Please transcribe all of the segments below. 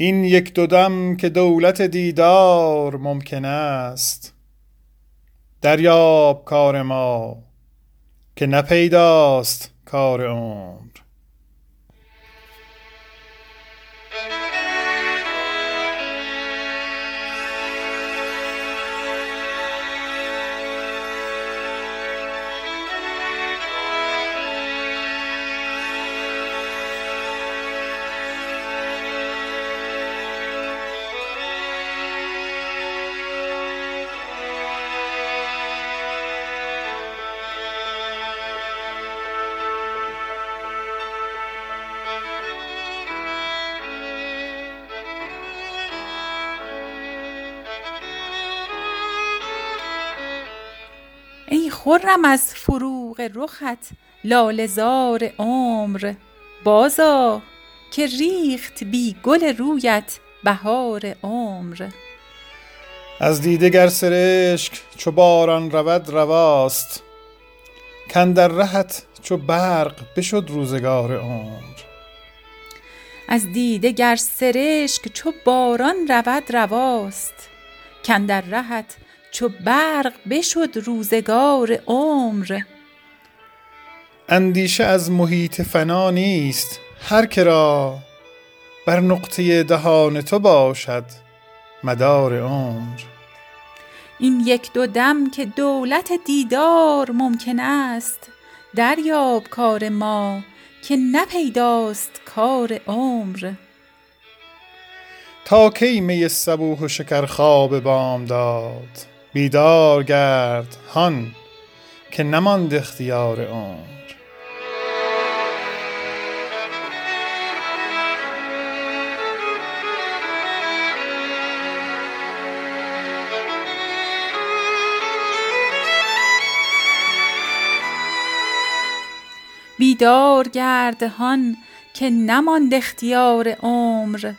این یک دو دم که دولت دیدار ممکن است. دریاب کار ما که نپیداست کار عمر. خرم از فروغ رخت لاله زار عمر. بازآ که ریخت بی گل رویت بهار عمر. از دیده گر سرشک چو باران رود رواست کاندر رهت چو برق بشد روزگار عمر. از دیده گر سرشک چو باران رود رواست کاندر رهت چو برق بشد روزگار عمر. اندیشه از محیط فنا نیست هر که را بر نقطه دهان تو باشد مدار عمر. این یک دو دم که دولت دیدار ممکن است دریاب کار ما که نه پیداست کار عمر. تا کی می صبوح و شکر خواب بامداد؟ بیدار گرد هان که نماند اختیار عمر. بیدار گرد هان که نماند اختیار عمر.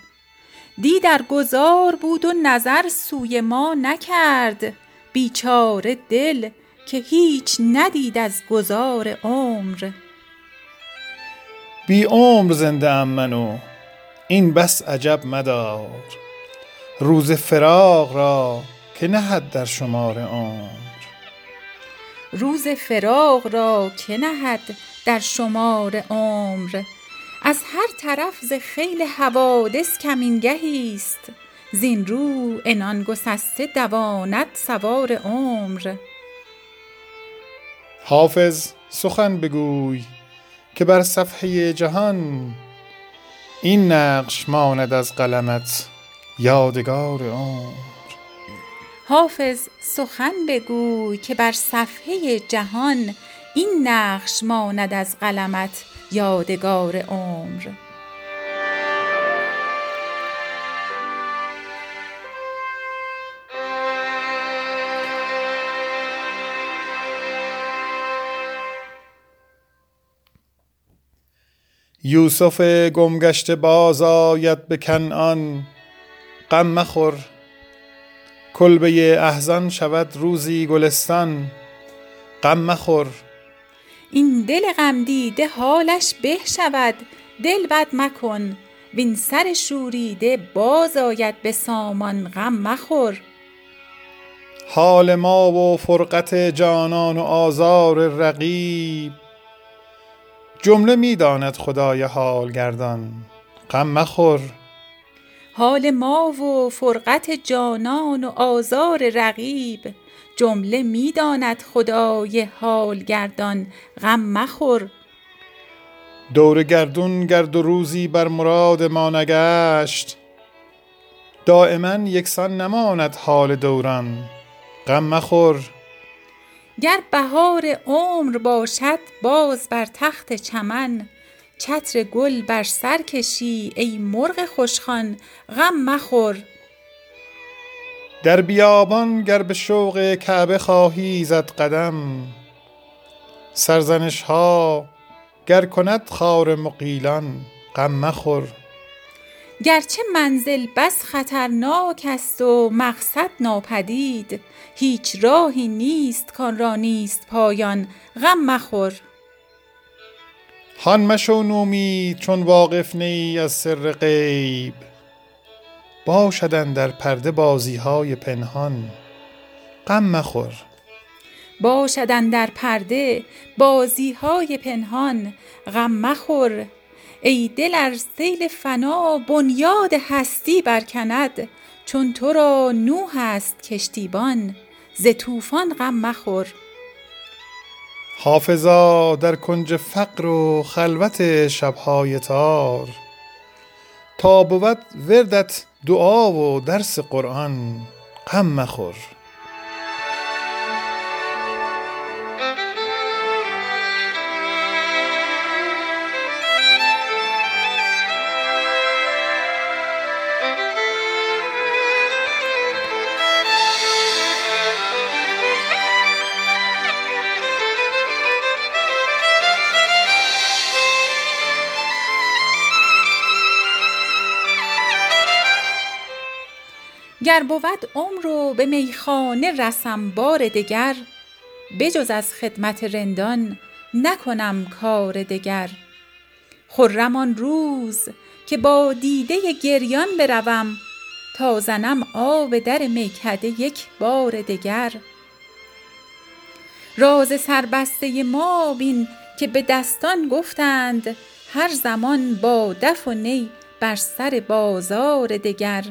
دی در گذار بود و نظر سوی ما نکرد. بیچاره دل که هیچ ندید از گذار عمر. بی عمر زنده ام من و این بس عجب مدار. روز فراق را که نهد در شمار عمر. روز فراق را که نهد در شمار عمر. از هر طرف ز خیل حوادث کمینگهی است. زین رو عنان گسسته دواند سوار عمر. حافظ سخن بگوی که بر صفحه جهان این نقش ماند از قلمت یادگار عمر. حافظ سخن بگوی که بر صفحه جهان این نقش ماند از قلمت یادگار عمر. یوسف گم گشته باز آید به کنعان. غم مخور کلبه احزان شود روزی گلستان. غم مخور. این دل غم دیده حالش به شود دل بد مکن. وین سر شوریده باز آید به سامان غم مخور. حال ما و فرقت جانان و آزار رقیب. جمله می داند خدای حال گردان غم مخور. حال ما و فرقت جانان و آزار رقیب. جمله می داند خدای حال گردان غم مخور. دور گردون گر دو روزی بر مراد ما نگشت. دایما یکسان نماند حال دوران. غم مخور. گر بهار عمر باشد باز بر تخت چمن. چتر گل بر سر کشی ای مرغ خوشخوان غم مخور. در بیابان گر به شوق کعبه خواهی زد قدم سرزنش ها گر کند خار مغیلان غم مخور. گرچه منزل بس خطرناک است و مقصد ناپدید هیچ راهی نیست کان را نیست پایان غم مخور. هان مشو نومید چون واقف نه ای از سر غیب. باشدن در پرده بازی های پنهان غم مخور. باشدن در پرده بازی های پنهان غم مخور. ای دل ار سیل فنا بنیاد هستی برکند چون تو را نوح است کشتیبان. ز طوفان غم مخور. حافظا در کنج فقر و خلوت شبهای تار. تا بود وردت دعا و درس قرآن غم مخور. گر بود عمر و به میخانه رسم بار دگر بجز از خدمت رندان نکنم کار دگر. خرم آن روز که با دیده گریان بروم تا زنم آب در میکده یک بار دگر. راز سربسته ما بین که به دستان گفتند هر زمان با دف و نی بر سر بازار دگر.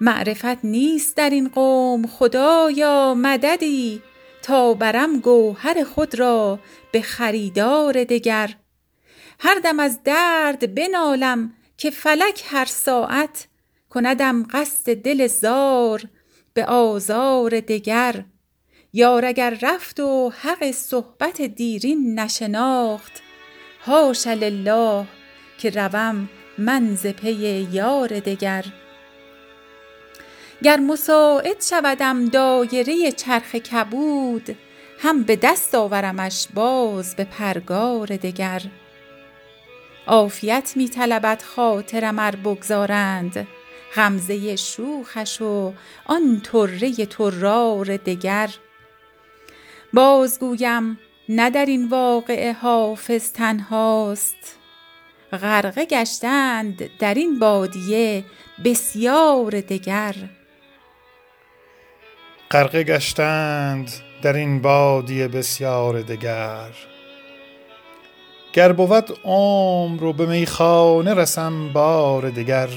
معرفت نیست در این قوم خدایا مددی. تا برم گوهر خود را به خریدار دگر. هر دم از درد بنالم که فلک هر ساعت کندم قصد دل زار به آزار دگر. یار اگر رفت و حق صحبت دیرین نشناخت حاش لله که روم من ز پی یار دگر. گر مساعد شودم دایره چرخ کبود هم به دست آورمش باز به پرگار دگر. عافیت می طلبد خاطرم ار بگذارند غمزه شوخش و آن طره طرار دگر. باز گویم نه در این واقعه حافظ تنهاست. غرقه گشتند در این بادیه بسیار دگر. غرقه گشتند در این بادیه بسیار دگر. گر بود عمر و به میخانه رسم بار دگر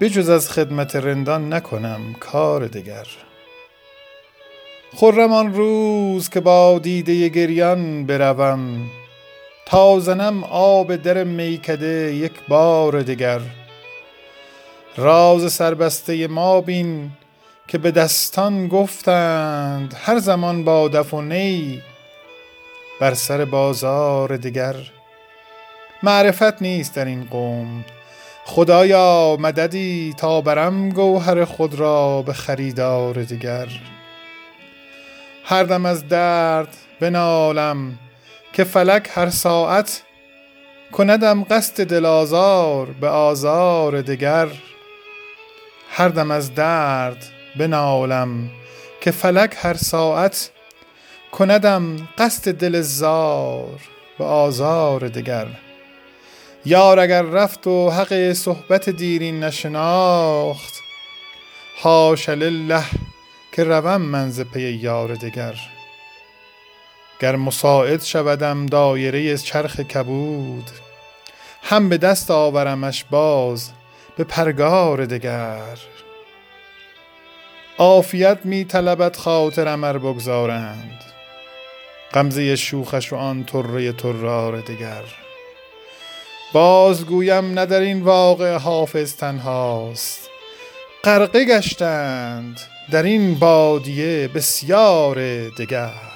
بجز از خدمت رندان نکنم کار دگر. خرم آن روز که با دیده گریان بروم تا زنم آب در میکده یک بار دگر. راز سربسته ما بین که به دستان گفتند هر زمان با دف و نی بر سر بازار دگر. معرفت نیست در این قوم. خدایا مددی تا برم گوهر خود را به خریدار دگر. هر دم از درد بنالم که فلک هر ساعت کندم قصد دل آزار به آزار دگر. هر دم از درد بنالم که فلک هر ساعت کندم قصد دل زار به آزار دگر. یار اگر رفت و حق صحبت دیرین نشناخت حاش لله که روم من ز پی یار دگر. گر مساعد شودم دایره چرخ کبود هم به دست آورمش باز به پرگار دگر. عافیت می طلبد خاطرم ار بگذارند. غمزه شوخش و آن طره طرار دگر. باز گویم نه در این واقع حافظ تنهاست. غرقه گشتند در این بادیه بسیار دگر.